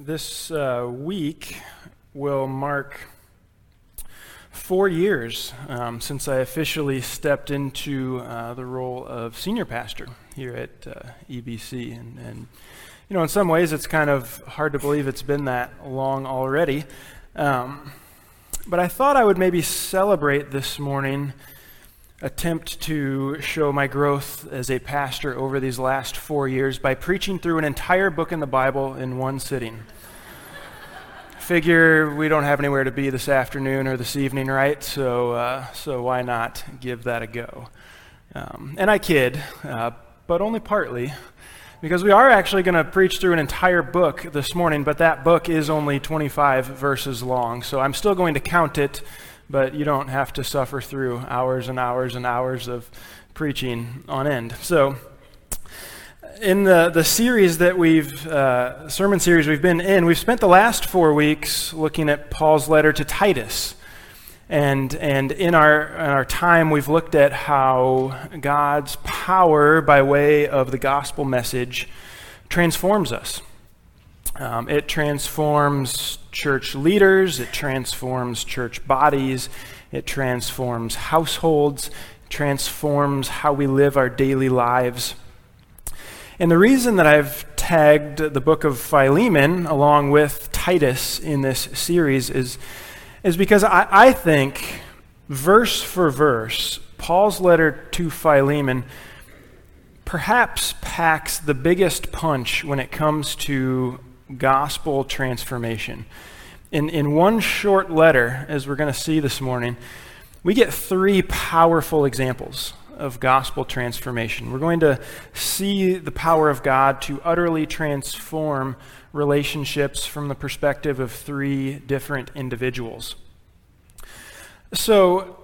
This uh, week will mark four years um, since I officially stepped into uh, the role of senior pastor here at uh, EBC. And, and, you know, in some ways, it's kind of hard to believe it's been that long already. Um, but I thought I would maybe celebrate this morning attempt to show my growth as a pastor over these last four years by preaching through an entire book in the Bible in one sitting. Figure we don't have anywhere to be this afternoon or this evening, right? So, uh, so why not give that a go? Um, and I kid, uh, but only partly, because we are actually going to preach through an entire book this morning, but that book is only 25 verses long. So I'm still going to count it but you don't have to suffer through hours and hours and hours of preaching on end. So, in the, the series that we've, uh, sermon series we've been in, we've spent the last four weeks looking at Paul's letter to Titus. And, and in, our, in our time, we've looked at how God's power, by way of the gospel message, transforms us. Um, it transforms church leaders, it transforms church bodies, it transforms households, transforms how we live our daily lives. And the reason that I've tagged the book of Philemon along with Titus in this series is, is because I, I think, verse for verse, Paul's letter to Philemon perhaps packs the biggest punch when it comes to gospel transformation. In, in one short letter, as we're going to see this morning, we get three powerful examples of gospel transformation. We're going to see the power of God to utterly transform relationships from the perspective of three different individuals. So,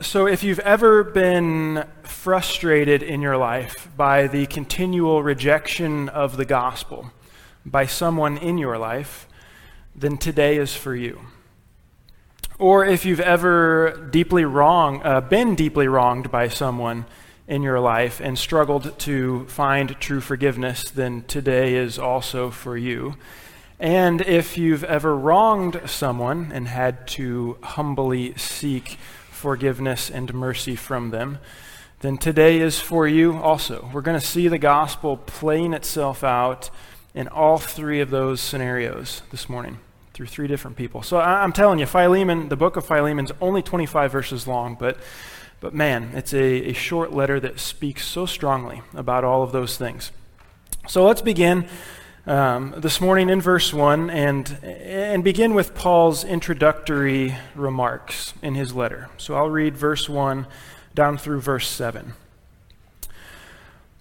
so if you've ever been frustrated in your life by the continual rejection of the gospel, by someone in your life, then today is for you. Or if you've ever deeply wrong, uh, been deeply wronged by someone in your life and struggled to find true forgiveness, then today is also for you. And if you've ever wronged someone and had to humbly seek forgiveness and mercy from them, then today is for you also. We're going to see the gospel playing itself out in all three of those scenarios this morning through three different people. So I, am telling you, Philemon, the book of Philemon is only 25 verses long, but, but man, it's a, a short letter that speaks so strongly about all of those things. So let's begin um, this morning in verse 1 and, and begin with Paul's introductory remarks in his letter. So I'll read verse 1 down through verse 7.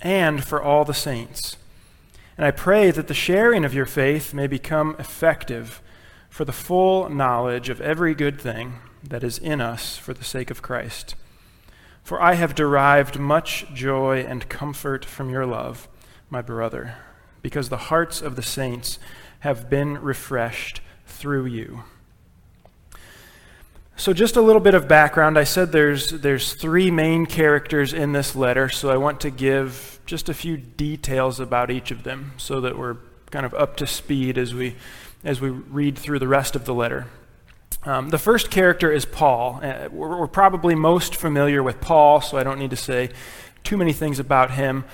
and for all the saints. And I pray that the sharing of your faith may become effective for the full knowledge of every good thing that is in us for the sake of Christ. For I have derived much joy and comfort from your love, my brother, because the hearts of the saints have been refreshed through you. So, just a little bit of background. I said there's, there's three main characters in this letter, so I want to give just a few details about each of them so that we're kind of up to speed as we, as we read through the rest of the letter. Um, the first character is Paul. Uh, we're, we're, probably most familiar with Paul, so I don't need to say too many things about him.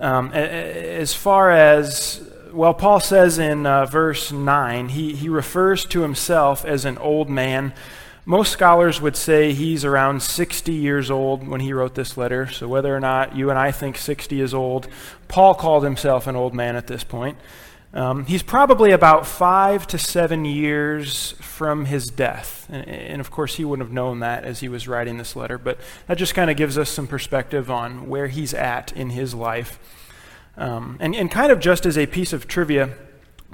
Um, as far as, well, Paul says in uh, verse 9, he, he refers to himself as an old man most scholars would say he's around 60 years old when he wrote this letter. So, whether or not you and I think 60 is old, Paul called himself an old man at this point. Um, he's probably about five to seven years from his death. And, and, of course, he wouldn't have known that as he was writing this letter, but that just kind of gives us some perspective on where he's at in his life. Um, and, and kind of just as a piece of trivia,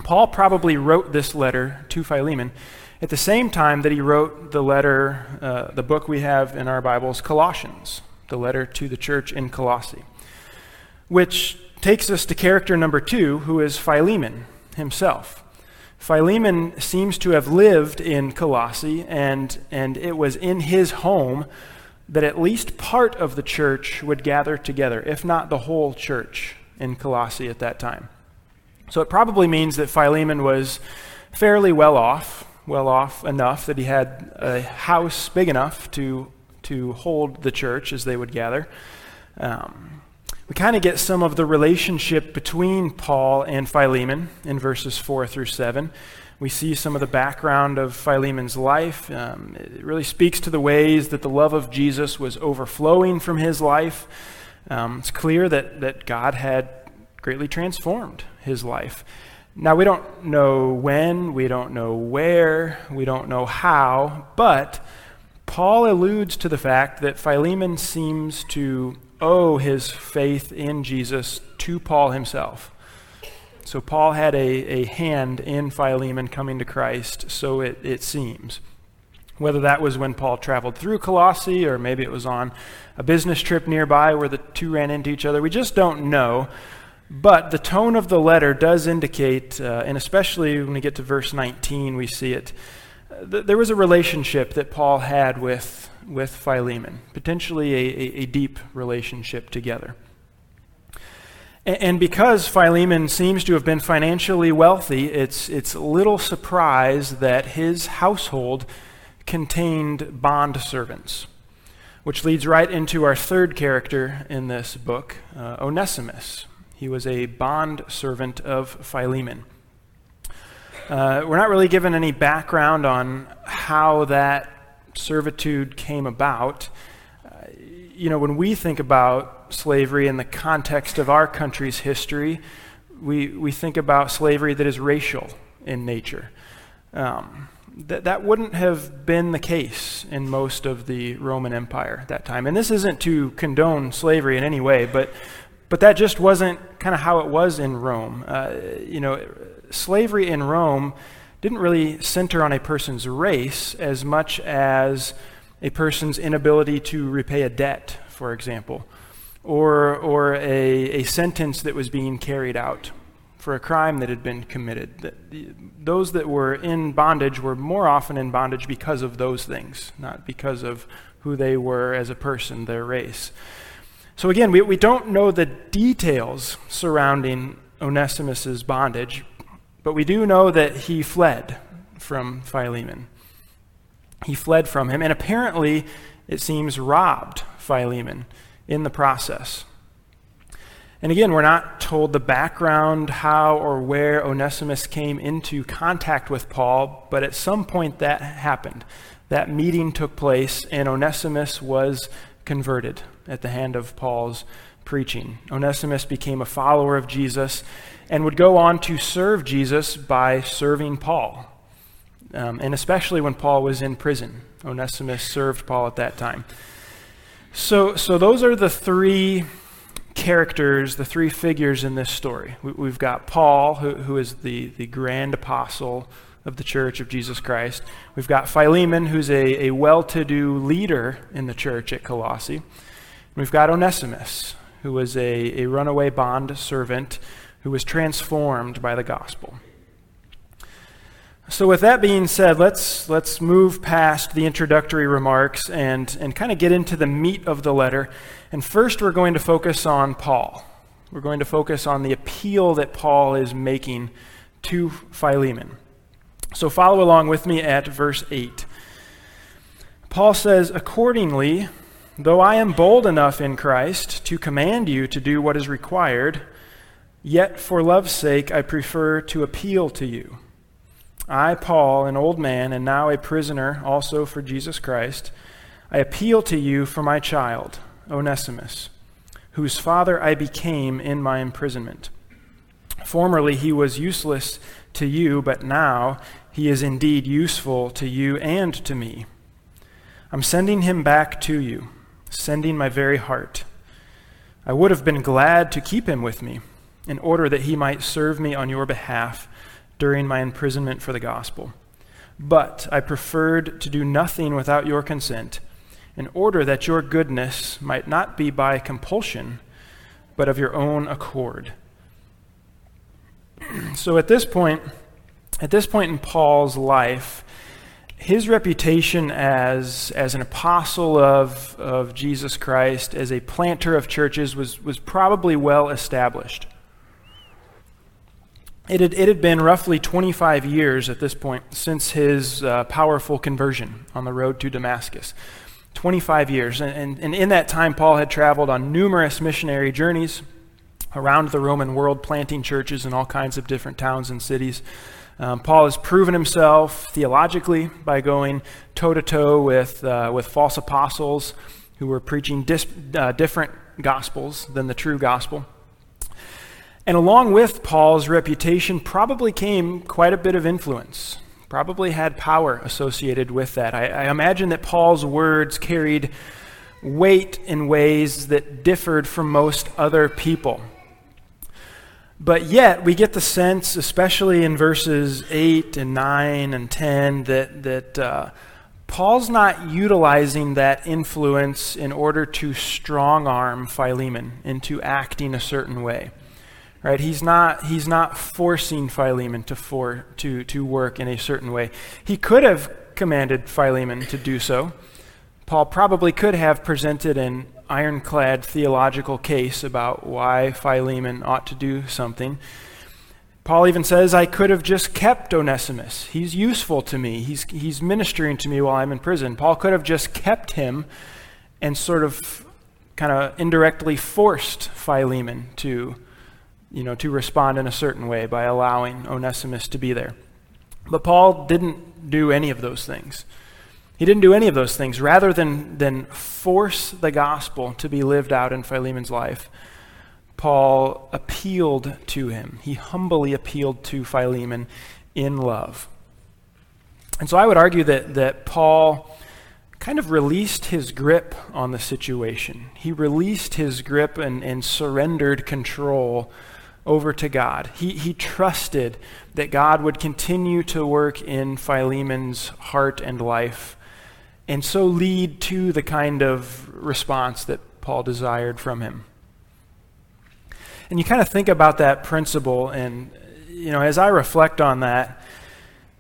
Paul probably wrote this letter to Philemon at the same time that he wrote the letter, uh, the book we have in our Bibles, Colossians, the letter to the church in Colossae, which takes us to character number two, who is Philemon himself. Philemon seems to have lived in Colossae, and, and it was in his home that at least part of the church would gather together, if not the whole church in Colossae at that time. So it probably means that Philemon was fairly well off, well off enough that he had a house big enough to, to hold the church as they would gather. Um, we kind of get some of the relationship between Paul and Philemon in verses 4 through 7. We see some of the background of Philemon's life. Um, it really speaks to the ways that the love of Jesus was overflowing from his life. Um, it's clear that, that God had greatly transformed his life. Now, we don't know when, we don't know where, we don't know how, but Paul alludes to the fact that Philemon seems to owe his faith in Jesus to Paul himself. So Paul had a, a hand in Philemon coming to Christ, so it, it seems. Whether that was when Paul traveled through Colossae or maybe it was on a business trip nearby where the two ran into each other, we just don't know. But the tone of the letter does indicate, uh, and especially when we get to verse 19, we see it. Uh, th- there was a relationship that Paul had with, with Philemon, potentially a, a, a deep relationship together. And because Philemon seems to have been financially wealthy, it's, it's little surprise that his household contained bond servants, which leads right into our third character in this book, uh, Onesimus. He was a bond servant of Philemon. Uh, we're not really given any background on how that servitude came about. Uh, you know, when we think about slavery in the context of our country's history, we, we think about slavery that is racial in nature. Um, that, that wouldn't have been the case in most of the Roman Empire at that time. And this isn't to condone slavery in any way, but, but that just wasn't kind of how it was in Rome. Uh, you know, slavery in Rome didn't really center on a person's race as much as a person's inability to repay a debt, for example or, or a, a sentence that was being carried out for a crime that had been committed. Those that were in bondage were more often in bondage because of those things, not because of who they were as a person, their race. So again, we, we don't know the details surrounding Onesimus's bondage, but we do know that he fled from Philemon. He fled from him, and apparently, it seems, robbed Philemon in the process. And again, we're not told the background, how or where Onesimus came into contact with Paul, but at some point that happened. That meeting took place, and Onesimus was converted at the hand of Paul's preaching. Onesimus became a follower of Jesus and would go on to serve Jesus by serving Paul. Um, and especially when Paul was in prison, Onesimus served Paul at that time. So, so those are the three characters, the three figures in this story. We, have got Paul, who, who is the, the grand apostle of the church of Jesus Christ. We've got Philemon, who's a, a well to do leader in the church at Colossae. We've got Onesimus, who was a, a runaway bond servant who was transformed by the gospel. So, with that being said, let's, let's move past the introductory remarks and, and kind of get into the meat of the letter. And first, we're going to focus on Paul. We're going to focus on the appeal that Paul is making to Philemon. So, follow along with me at verse 8. Paul says, Accordingly, though I am bold enough in Christ to command you to do what is required, yet for love's sake I prefer to appeal to you. I, Paul, an old man, and now a prisoner also for Jesus Christ, I appeal to you for my child, Onesimus, whose father I became in my imprisonment. Formerly he was useless to you, but now he is indeed useful to you and to me. I'm sending him back to you, sending my very heart. I would have been glad to keep him with me, in order that he might serve me on your behalf during my imprisonment for the gospel. But I preferred to do nothing without your consent, in order that your goodness might not be by compulsion, but of your own accord. so at this point, at this point in Paul's life, his reputation as, as an apostle of, of Jesus Christ, as a planter of churches, was, was probably well established. It had, it had been roughly 25 years at this point since his uh, powerful conversion on the road to Damascus. 25 years. And, and, and in that time, Paul had traveled on numerous missionary journeys around the Roman world, planting churches in all kinds of different towns and cities. Um, Paul has proven himself theologically by going toe to toe with uh, with false apostles who were preaching dis- uh, different gospels than the true gospel. And along with Paul's reputation, probably came quite a bit of influence. Probably had power associated with that. I, I imagine that Paul's words carried weight in ways that differed from most other people. But yet, we get the sense, especially in verses 8 and 9 and 10, that, that uh, Paul's not utilizing that influence in order to strong arm Philemon into acting a certain way. Right? He's not, he's not forcing Philemon to, for, to, to work in a certain way. He could have commanded Philemon to do so. Paul probably could have presented an ironclad theological case about why Philemon ought to do something. Paul even says, I could have just kept Onesimus. He's useful to me. He's, he's ministering to me while I'm in prison. Paul could have just kept him and sort of kind of indirectly forced Philemon to, you know, to respond in a certain way by allowing Onesimus to be there. But Paul didn't do any of those things. He didn't do any of those things. Rather than, than force the gospel to be lived out in Philemon's life, Paul appealed to him. He humbly appealed to Philemon in love. And so I would argue that, that Paul kind of released his grip on the situation. He released his grip and, and surrendered control over to God. He, he trusted that God would continue to work in Philemon's heart and life and so lead to the kind of response that Paul desired from him. And you kind of think about that principle, and you know, as I reflect on that,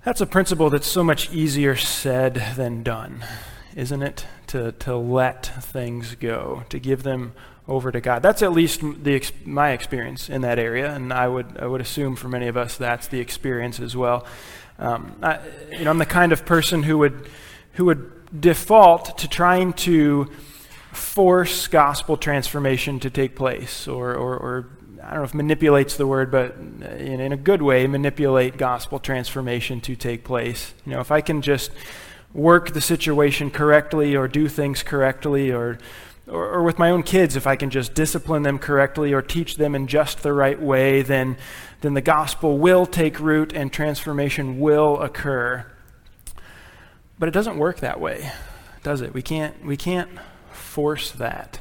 that's a principle that's so much easier said than done, isn't it? To, to let things go, to give them over to God. That's at least the, my experience in that area, and I would, I would assume for many of us that's the experience as well. Um, I, you know, I'm the kind of person who would, who would default to trying to force gospel transformation to take place, or, or, or I don't know if manipulates the word, but in, in, a good way, manipulate gospel transformation to take place. You know, if I can just work the situation correctly or do things correctly or, or, or with my own kids, if I can just discipline them correctly or teach them in just the right way, then, then the gospel will take root and transformation will occur. But it doesn't work that way, does it? We can't, we can't force that,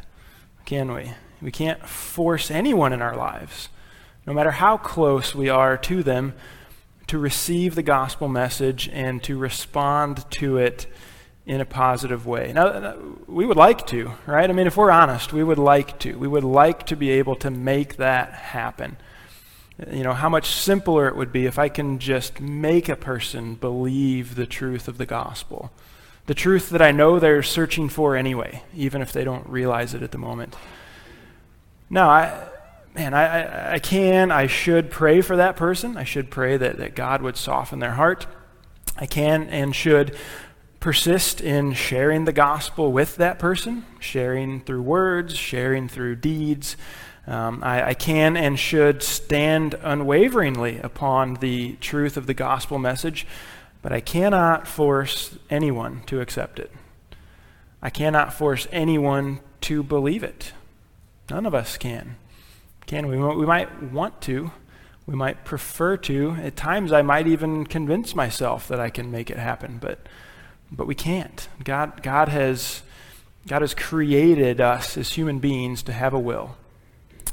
can we? We can't force anyone in our lives, no matter how close we are to them, to receive the gospel message and to respond to it in a positive way. Now, uh, we would like to, right? I mean, if we're honest, we would like to. We would like to be able to make that happen you know, how much simpler it would be if I can just make a person believe the truth of the gospel. The truth that I know they're searching for anyway, even if they don't realize it at the moment. Now, I, man, I, I can, I should pray for that person. I should pray that, that God would soften their heart. I can and should persist in sharing the gospel with that person, sharing through words, sharing through deeds. Um, I, I, can and should stand unwaveringly upon the truth of the gospel message, but I cannot force anyone to accept it. I cannot force anyone to believe it. None of us can. Can we? We might want to. We might prefer to. At times, I might even convince myself that I can make it happen, but, but we can't. God, God, has, God has created us as human beings to have a will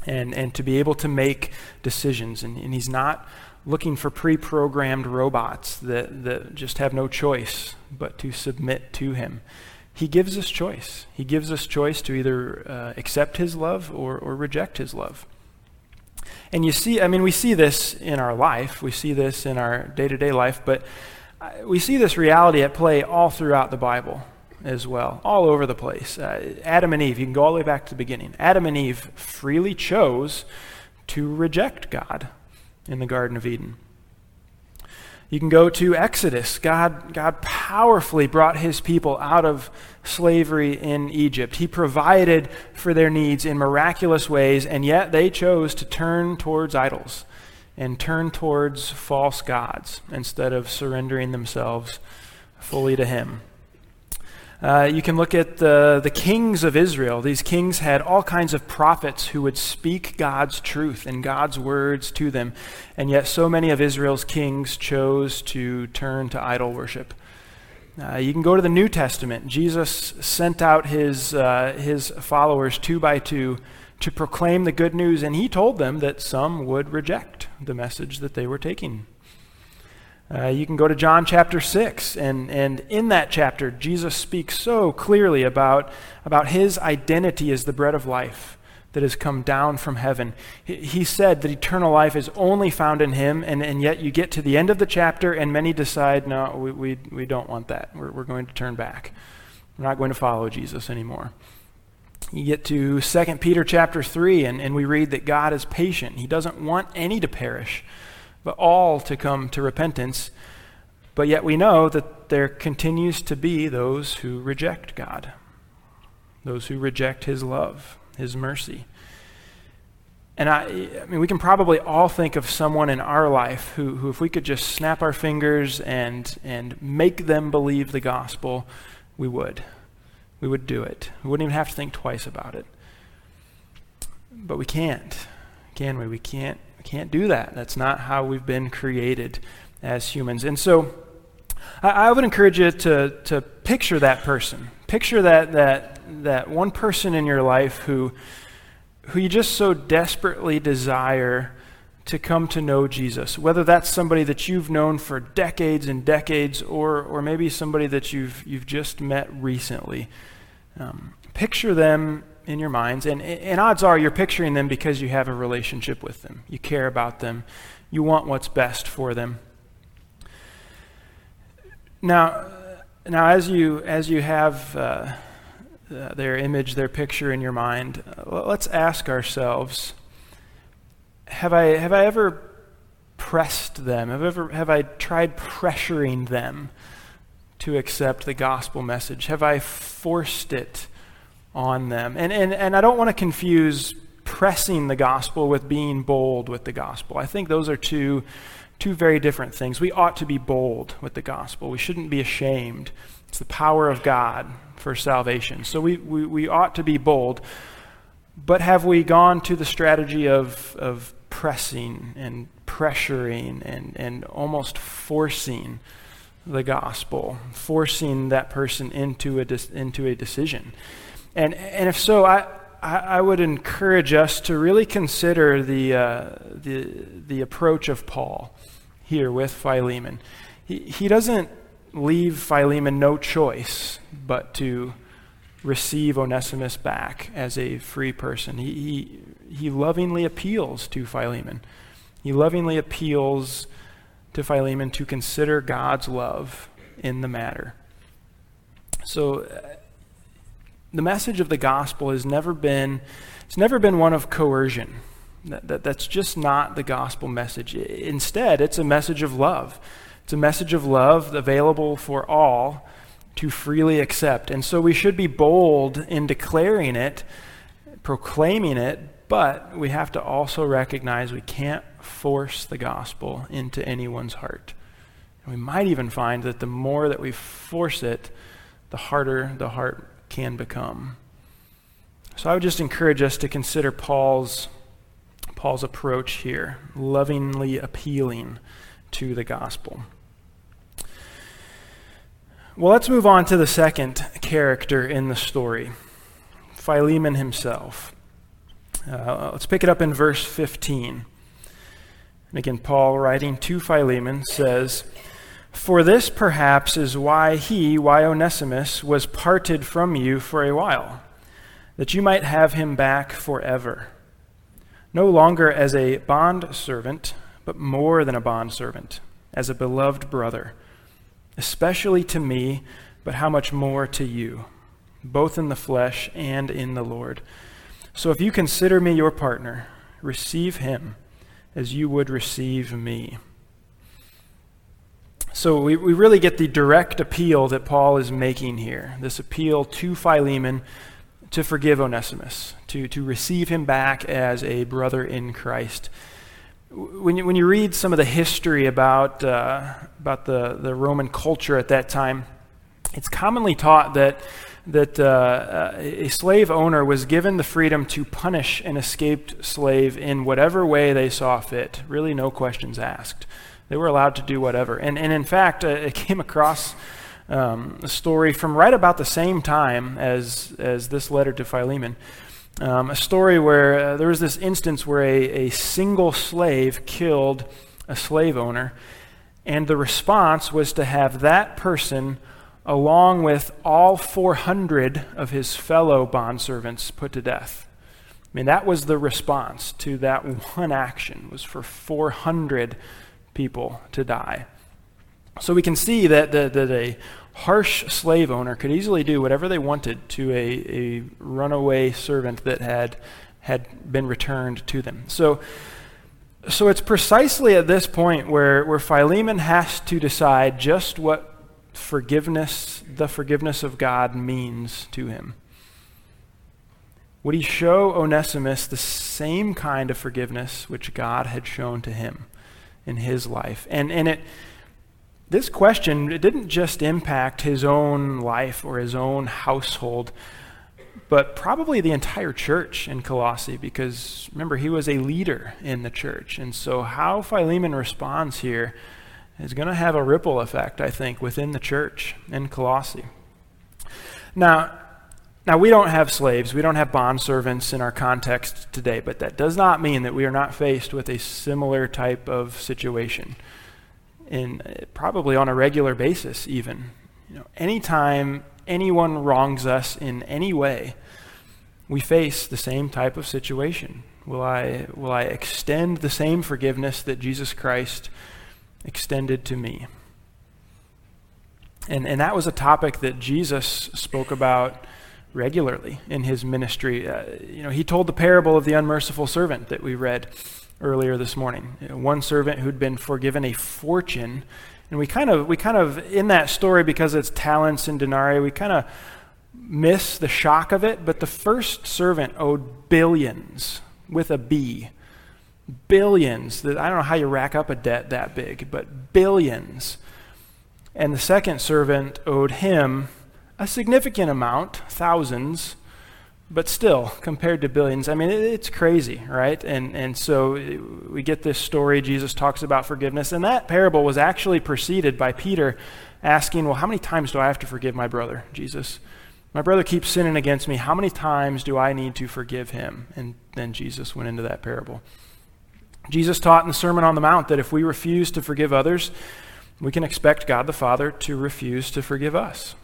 and, and to be able to make decisions. And, and he's not looking for pre programmed robots that, that just have no choice but to submit to him. He gives us choice. He gives us choice to either uh, accept his love or, or reject his love. And you see, I mean, we see this in our life, we see this in our day to day life, but uh, we see this reality at play all throughout the Bible as well, all over the place. Uh, Adam and Eve, you can go all the way back to the beginning. Adam and Eve freely chose to reject God in the Garden of Eden. You can go to Exodus. God, God powerfully brought his people out of slavery in Egypt. He provided for their needs in miraculous ways, and yet they chose to turn towards idols and turn towards false gods instead of surrendering themselves fully to him. Uh, you can look at the, the kings of Israel. These kings had all kinds of prophets who would speak God's truth and God's words to them. And yet, so many of Israel's kings chose to turn to idol worship. Uh, you can go to the New Testament. Jesus sent out his, uh, his followers two by two to proclaim the good news, and he told them that some would reject the message that they were taking. Uh, you can go to John chapter 6, and, and in that chapter, Jesus speaks so clearly about, about his identity as the bread of life that has come down from heaven. He, he said that eternal life is only found in him, and, and yet you get to the end of the chapter, and many decide, no, we, we, we don't want that. We're, we're going to turn back. We're not going to follow Jesus anymore. You get to 2 Peter chapter 3, and, and we read that God is patient. He doesn't want any to perish but all to come to repentance. But yet we know that there continues to be those who reject God, those who reject His love, His mercy. And I, I mean, we can probably all think of someone in our life who, who, if we could just snap our fingers and, and make them believe the gospel, we would. We would do it. We wouldn't even have to think twice about it. But we can't, can we? We can't can't do that. That's not how we've been created as humans. And so I, I would encourage you to, to picture that person. Picture that, that, that one person in your life who, who you just so desperately desire to come to know Jesus. Whether that's somebody that you've known for decades and decades, or, or maybe somebody that you've, you've just met recently. Um, picture them in your minds. And, and odds are you're picturing them because you have a relationship with them. You care about them. You want what's best for them. Now, now as you as you have uh, uh, their image, their picture in your mind, uh, let's ask ourselves: Have I have I ever pressed them? Have ever have I tried pressuring them to accept the gospel message? Have I forced it? On them. And, and, and I don't want to confuse pressing the gospel with being bold with the gospel. I think those are two, two very different things. We ought to be bold with the gospel, we shouldn't be ashamed. It's the power of God for salvation. So we, we, we ought to be bold. But have we gone to the strategy of, of pressing and pressuring and, and almost forcing the gospel, forcing that person into a, into a decision? And, and if so, I, I, would encourage us to really consider the, uh, the, the approach of Paul here with Philemon. He, he doesn't leave Philemon no choice but to receive Onesimus back as a free person. He, he, he lovingly appeals to Philemon. He lovingly appeals to Philemon to consider God's love in the matter. So, the message of the gospel has never been it's never been one of coercion. That, that, that's just not the gospel message. Instead it's a message of love. It's a message of love available for all to freely accept. And so we should be bold in declaring it proclaiming it but we have to also recognize we can't force the gospel into anyone's heart. And we might even find that the more that we force it the harder the heart can become. So I would just encourage us to consider Paul's, Paul's approach here, lovingly appealing to the gospel. Well, let's move on to the second character in the story Philemon himself. Uh, let's pick it up in verse 15. And again, Paul, writing to Philemon, says, For this perhaps is why he, why Onesimus, was parted from you for a while, that you might have him back forever, no longer as a bond servant, but more than a bond servant, as a beloved brother, especially to me, but how much more to you, both in the flesh and in the Lord. So if you consider me your partner, receive him as you would receive me. So we, we really get the direct appeal that Paul is making here this appeal to Philemon to forgive Onesimus, to, to receive him back as a brother in Christ. When you, when you read some of the history about, uh, about the, the Roman culture at that time, it's commonly taught that that uh, a slave owner was given the freedom to punish an escaped slave in whatever way they saw fit, really, no questions asked. They were allowed to do whatever. And, and in fact, uh, it came across um, a story from right about the same time as, as this letter to Philemon. Um, a story where uh, there was this instance where a, a single slave killed a slave owner, and the response was to have that person along with all 400 of his fellow bondservants put to death. I mean, that was the response to that one action, was for 400 people to die. So we can see that, that, that a harsh slave owner could easily do whatever they wanted to a, a runaway servant that had, had been returned to them. So, so it's precisely at this point where, where Philemon has to decide just what forgiveness, the forgiveness of God means to him? Would he show Onesimus the same kind of forgiveness which God had shown to him in his life? And, and it, this question it didn't just impact his own life or his own household, but probably the entire church in Colossae, because remember, he was a leader in the church. And so, how Philemon responds here is going to have a ripple effect, I think, within the church in Colossae. Now, now we don't have slaves, we don't have bond servants in our context today, but that does not mean that we are not faced with a similar type of situation, in uh, probably on a regular basis, even. You know, anytime anyone wrongs us in any way, we face the same type of situation. Will I, will I extend the same forgiveness that Jesus Christ extended to me. And, and that was a topic that Jesus spoke about regularly in his ministry. Uh, you know, he told the parable of the unmerciful servant that we read earlier this morning. You know, one servant who'd been forgiven a fortune, and we kind of we kind of in that story because it's talents and denarii, we kind of miss the shock of it. But the first servant owed billions with a B billions. That I don't know how you rack up a debt that big, but billions. And the second servant owed him a significant amount, thousands, but still, compared to billions, I mean, it's crazy, right? And, and so we get this story. Jesus talks about forgiveness. And that parable was actually preceded by Peter asking, Well, how many times do I have to forgive my brother, Jesus? My brother keeps sinning against me. How many times do I need to forgive him? And then Jesus went into that parable. Jesus taught in the Sermon on the Mount that if we refuse to forgive others, we can expect God the Father to refuse to forgive us.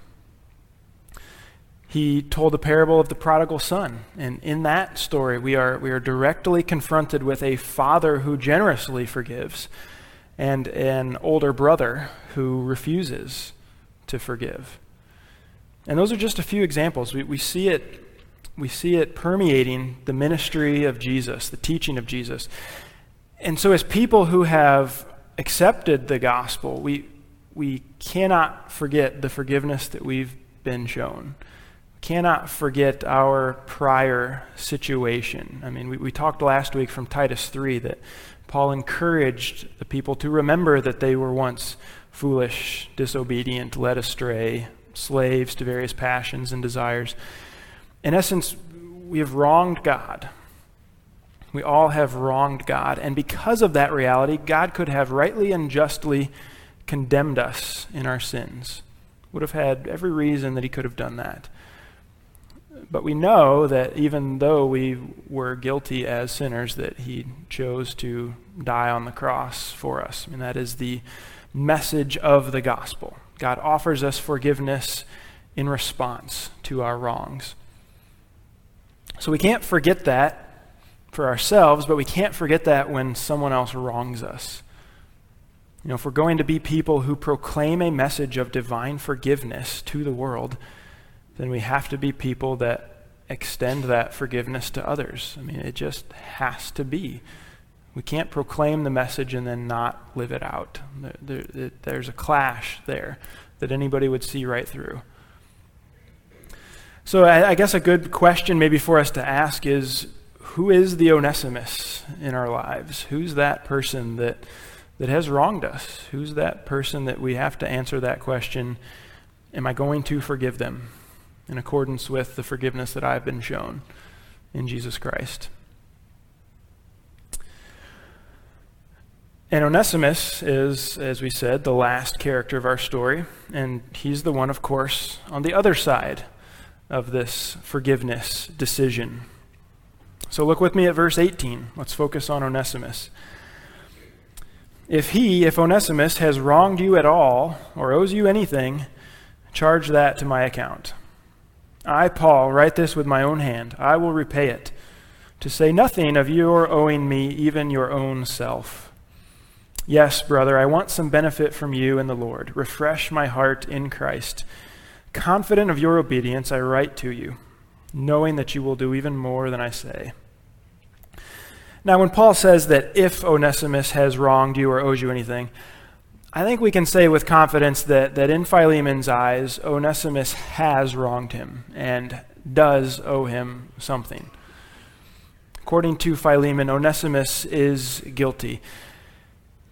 He told the parable of the prodigal son, and in that story, we are, we are directly confronted with a father who generously forgives and an older brother who refuses to forgive. And those are just a few examples. We, we, see it, we see it permeating the ministry of Jesus, the teaching of Jesus. And so, as people who have accepted the gospel, we, we cannot forget the forgiveness that we've been shown. Cannot forget our prior situation. I mean, we, we talked last week from Titus 3 that Paul encouraged the people to remember that they were once foolish, disobedient, led astray, slaves to various passions and desires. In essence, we have wronged God. We all have wronged God. And because of that reality, God could have rightly and justly condemned us in our sins. Would have had every reason that he could have done that. But we know that even though we were guilty as sinners, that he chose to die on the cross for us. I mean, that is the message of the gospel. God offers us forgiveness in response to our wrongs. So we can't forget that for ourselves, but we can't forget that when someone else wrongs us. You know, if we're going to be people who proclaim a message of divine forgiveness to the world, then we have to be people that extend that forgiveness to others. I mean, it just has to be. We can't proclaim the message and then not live it out. There, there, there's a clash there that anybody would see right through. So I, I guess a good question maybe for us to ask is who is the Onesimus in our lives? Who's that person that, that has wronged us? Who's that person that we have to answer that question? Am I going to forgive them in accordance with the forgiveness that I've been shown in Jesus Christ? And Onesimus is, as we said, the last character of our story, and he's the one, of course, on the other side of this forgiveness decision. So look with me at verse 18. Let's focus on Onesimus. If he, if Onesimus, has wronged you at all or owes you anything, charge that to my account. I, Paul, write this with my own hand. I will repay it, to say nothing of your owing me even your own self. Yes, brother, I want some benefit from you in the Lord. Refresh my heart in Christ. Confident of your obedience, I write to you, knowing that you will do even more than I say. Now, when Paul says that if Onesimus has wronged you or owes you anything, I think we can say with confidence that, that in Philemon's eyes, Onesimus has wronged him and does owe him something. According to Philemon, Onesimus is guilty.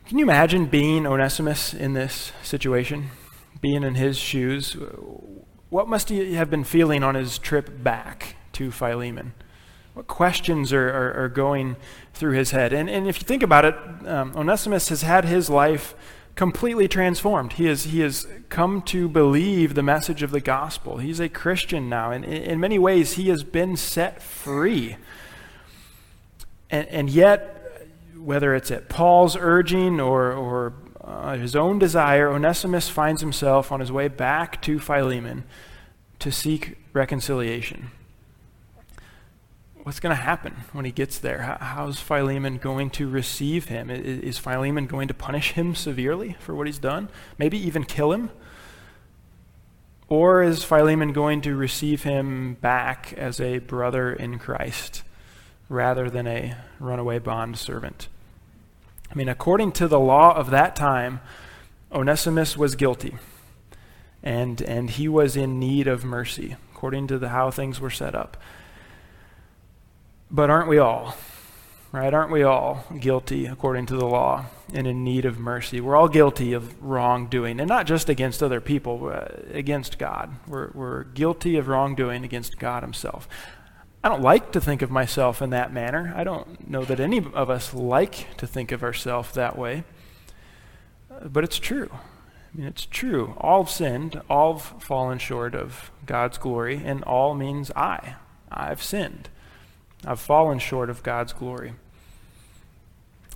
Can you imagine being Onesimus in this situation? Being in his shoes? What must he have been feeling on his trip back to Philemon? What questions are, are, are going through his head? And, and if you think about it, um, Onesimus has had his life completely transformed. He has, he has come to believe the message of the gospel. He's a Christian now. And in, many ways, he has been set free. And, and yet, whether it's at Paul's urging or, or uh, his own desire, Onesimus finds himself on his way back to Philemon to seek reconciliation. What's going to happen when he gets there? how's Philemon going to receive him? Is, Philemon going to punish him severely for what he's done? Maybe even kill him? Or is Philemon going to receive him back as a brother in Christ? rather than a runaway bond servant. I mean, according to the law of that time, Onesimus was guilty, and, and he was in need of mercy, according to the, how things were set up. But aren't we all? Right? Aren't we all guilty according to the law and in need of mercy? We're all guilty of wrongdoing, and not just against other people, against God. We're, we're guilty of wrongdoing against God Himself. I don't like to think of myself in that manner. I don't know that any of us like to think of ourselves that way. But it's true. I mean, it's true. All have sinned, all have fallen short of God's glory, and all means I. I've sinned. I've fallen short of God's glory.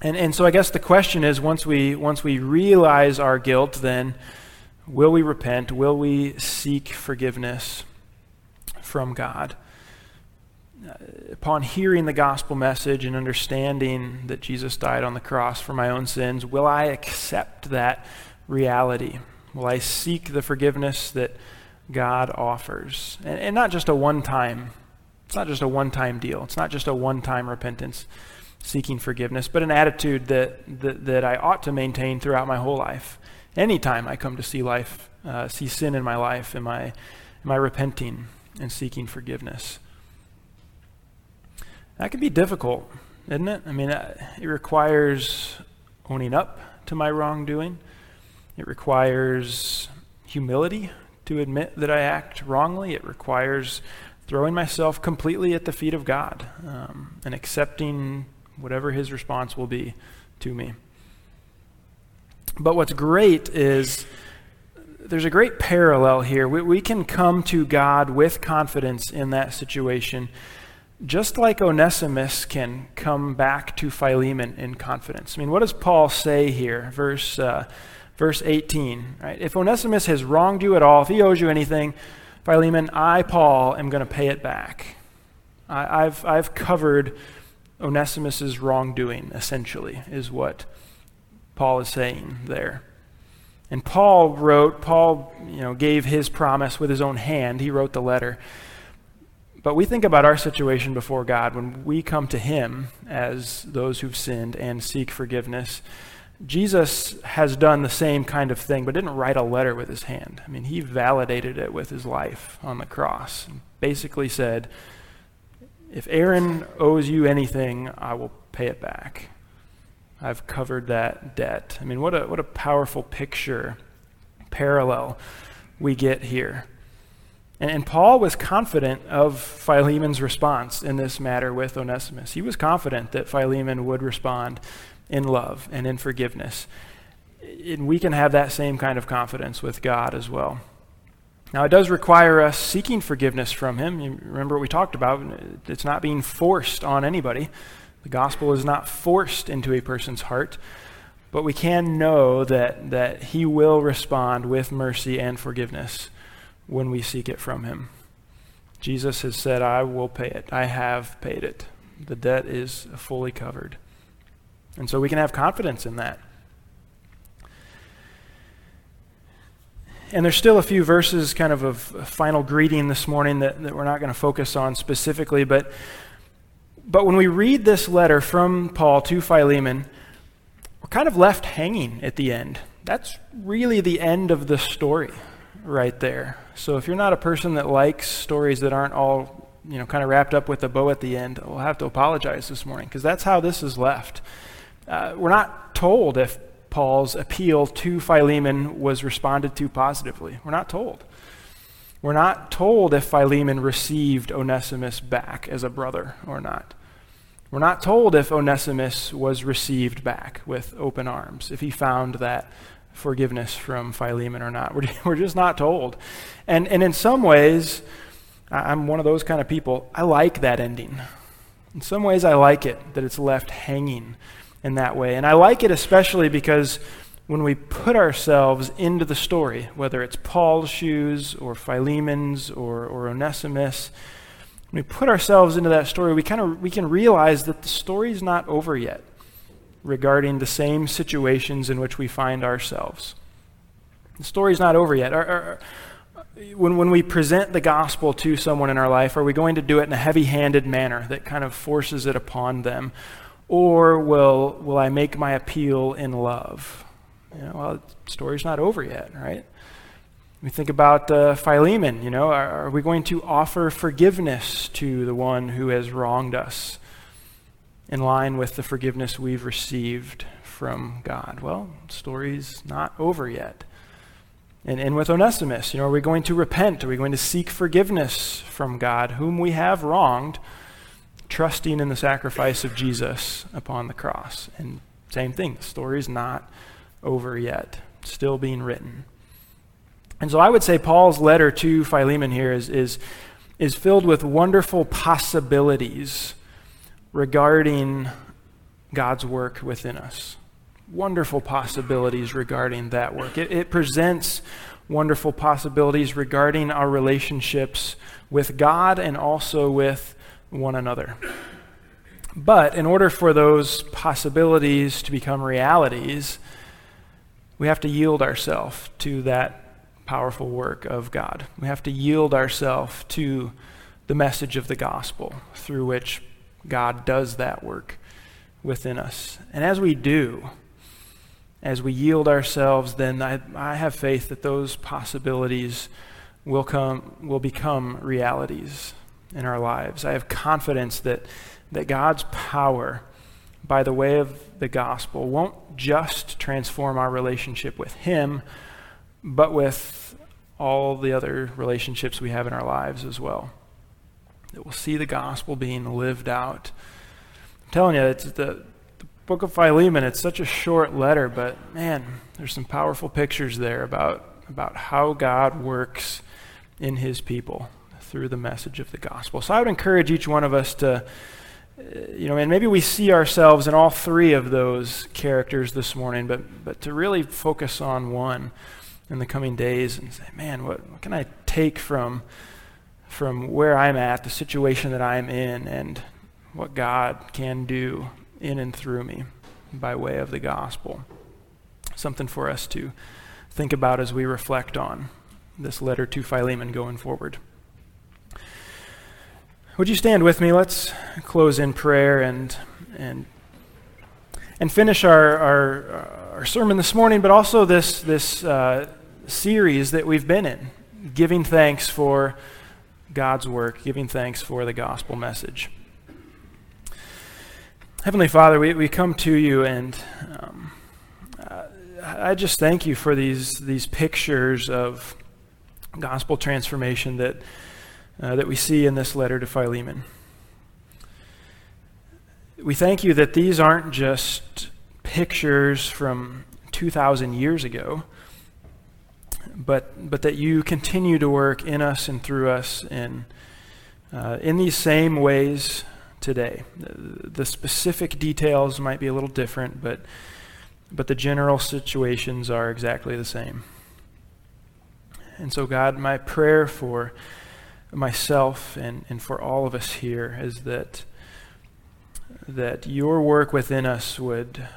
And, and so I guess the question is once we, once we realize our guilt, then will we repent? Will we seek forgiveness from God? Uh, upon hearing the gospel message and understanding that Jesus died on the cross for my own sins, will I accept that reality? Will I seek the forgiveness that God offers? And, and not just a one time, it's not just a one time deal. It's not just a one time repentance seeking forgiveness, but an attitude that, that, that, I ought to maintain throughout my whole life. Anytime I come to see life, uh, see sin in my life, am I, am I repenting and seeking forgiveness? That can be difficult, isn't it? I mean, uh, it requires owning up to my wrongdoing. It requires humility to admit that I act wrongly. It requires throwing myself completely at the feet of God um, and accepting whatever His response will be to me. But what's great is there's a great parallel here. We, we can come to God with confidence in that situation, just like Onesimus can come back to Philemon in confidence. I mean, what does Paul say here? Verse, uh, verse 18. Right? If Onesimus has wronged you at all, if he owes you anything, Philemon, I, Paul, am going to pay it back. I, have I've covered Onesimus's wrongdoing, essentially, is what Paul is saying there. And Paul wrote, Paul, you know, gave his promise with his own hand. He wrote the letter. But we think about our situation before God when we come to him as those who've sinned and seek forgiveness. Jesus has done the same kind of thing, but didn't write a letter with his hand. I mean, he validated it with his life on the cross. Basically said, if Aaron owes you anything, I will pay it back. I've covered that debt. I mean, what a, what a powerful picture, parallel we get here. And, and Paul was confident of Philemon's response in this matter with Onesimus. He was confident that Philemon would respond in love and in forgiveness. And we can have that same kind of confidence with God as well. Now, it does require us seeking forgiveness from Him. You remember what we talked about? It's not being forced on anybody. The gospel is not forced into a person's heart, but we can know that, that He will respond with mercy and forgiveness when we seek it from Him. Jesus has said, I will pay it. I have paid it. The debt is fully covered. And so we can have confidence in that. And there's still a few verses, kind of a final greeting this morning, that, that we're not going to focus on specifically. But, but when we read this letter from Paul to Philemon, we're kind of left hanging at the end. That's really the end of the story right there. So if you're not a person that likes stories that aren't all, you know, kind of wrapped up with a bow at the end, we'll have to apologize this morning because that's how this is left. Uh, we're not told if Paul's appeal to Philemon was responded to positively. We're not told. We're not told if Philemon received Onesimus back as a brother or not. We're not told if Onesimus was received back with open arms, if he found that forgiveness from Philemon or not. We're, we're just not told. And, and in some ways, I'm one of those kind of people. I like that ending. In some ways, I like it that it's left hanging in that way. And I like it especially because when we put ourselves into the story, whether it's Paul's shoes or Philemon's or, or Onesimus, when we put ourselves into that story, we kind of we can realize that the story's not over yet regarding the same situations in which we find ourselves. The story's not over yet. Our, our, when, when we present the gospel to someone in our life, are we going to do it in a heavy handed manner that kind of forces it upon them? Or will, will I make my appeal in love? You know, well, the story's not over yet, right? We think about uh, Philemon, you know, are, are, we going to offer forgiveness to the one who has wronged us in line with the forgiveness we've received from God? Well, the story's not over yet. And, and with Onesimus, you know, are we going to repent? Are we going to seek forgiveness from God, whom we have wronged? Trusting in the sacrifice of Jesus upon the cross. And same thing, the story's not over yet, still being written. And so I would say Paul's letter to Philemon here is, is, is filled with wonderful possibilities regarding God's work within us. Wonderful possibilities regarding that work. It, it presents wonderful possibilities regarding our relationships with God and also with one another. But in order for those possibilities to become realities, we have to yield ourselves to that powerful work of God. We have to yield ourselves to the message of the gospel through which God does that work within us. And as we do, as we yield ourselves, then I, I have faith that those possibilities will come will become realities in our lives. I have confidence that, that God's power, by the way of the gospel, won't just transform our relationship with Him, but with all the other relationships we have in our lives as well. That we'll see the gospel being lived out. I'm telling you, it's the, the book of Philemon, it's such a short letter, but man, there's some powerful pictures there about about how God works in his people through the message of the gospel. So I would encourage each one of us to, uh, you know, and maybe we see ourselves in all three of those characters this morning, but, but to really focus on one in the coming days and say, man, what, what can I take from, from where I'm at, the situation that I'm in, and what God can do in and through me by way of the gospel? Something for us to think about as we reflect on this letter to Philemon going forward. Would you stand with me? Let's close in prayer and and and finish our our, our sermon this morning, but also this this uh, series that we've been in, giving thanks for God's work, giving thanks for the gospel message. Heavenly Father, we, we come to you and um, I just thank you for these these pictures of gospel transformation that uh, that we see in this letter to Philemon. We thank you that these aren't just pictures from 2,000 years ago, but, but that you continue to work in us and through us in, uh, in these same ways today. The, the specific details might be a little different, but, but the general situations are exactly the same. And so, God, my prayer for myself and, and for all of us here is that that your work within us would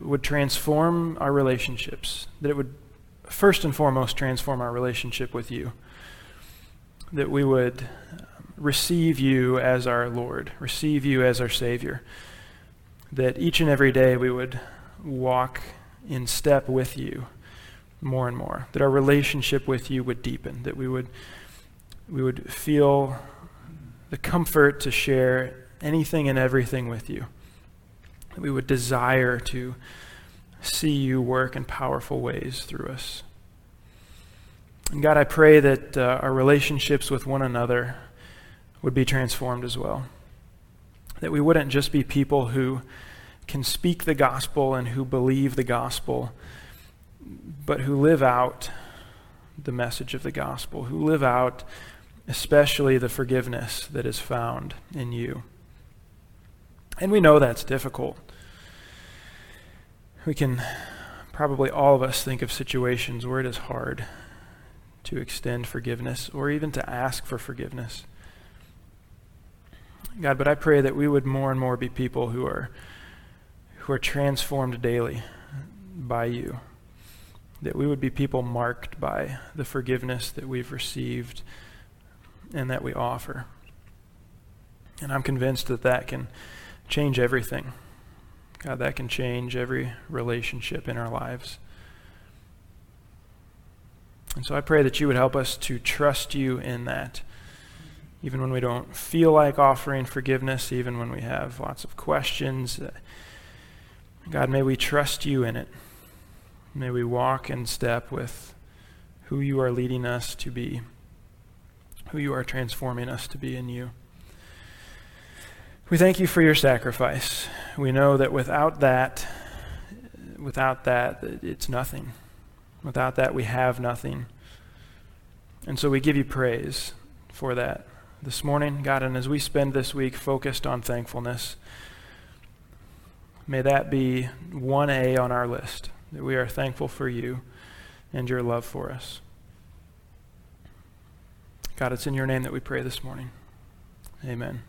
would transform our relationships that it would first and foremost transform our relationship with you that we would um, receive you as our lord receive you as our savior that each and every day we would walk in step with you more and more that our relationship with you would deepen that we would we would feel the comfort to share anything and everything with you. We would desire to see you work in powerful ways through us. And God, I pray that uh, our relationships with one another would be transformed as well. That we wouldn't just be people who can speak the gospel and who believe the gospel, but who live out the message of the gospel, who live out especially the forgiveness that is found in you. And we know that's difficult. We can probably all of us think of situations where it is hard to extend forgiveness or even to ask for forgiveness. God, but I pray that we would more and more be people who are who are transformed daily by you. That we would be people marked by the forgiveness that we've received and that we offer. And I'm convinced that that can change everything. God, that can change every relationship in our lives. And so I pray that you would help us to trust you in that. Even when we don't feel like offering forgiveness, even when we have lots of questions, uh, God, may we trust you in it. May we walk in step with who you are leading us to be who you are transforming us to be in you. We thank you for your sacrifice. We know that without that, without that, it's nothing. Without that, we have nothing. And so we give you praise for that this morning, God. And as we spend this week focused on thankfulness, may that be 1A on our list, that we are thankful for you and your love for us. God, it's in your name that we pray this morning. Amen.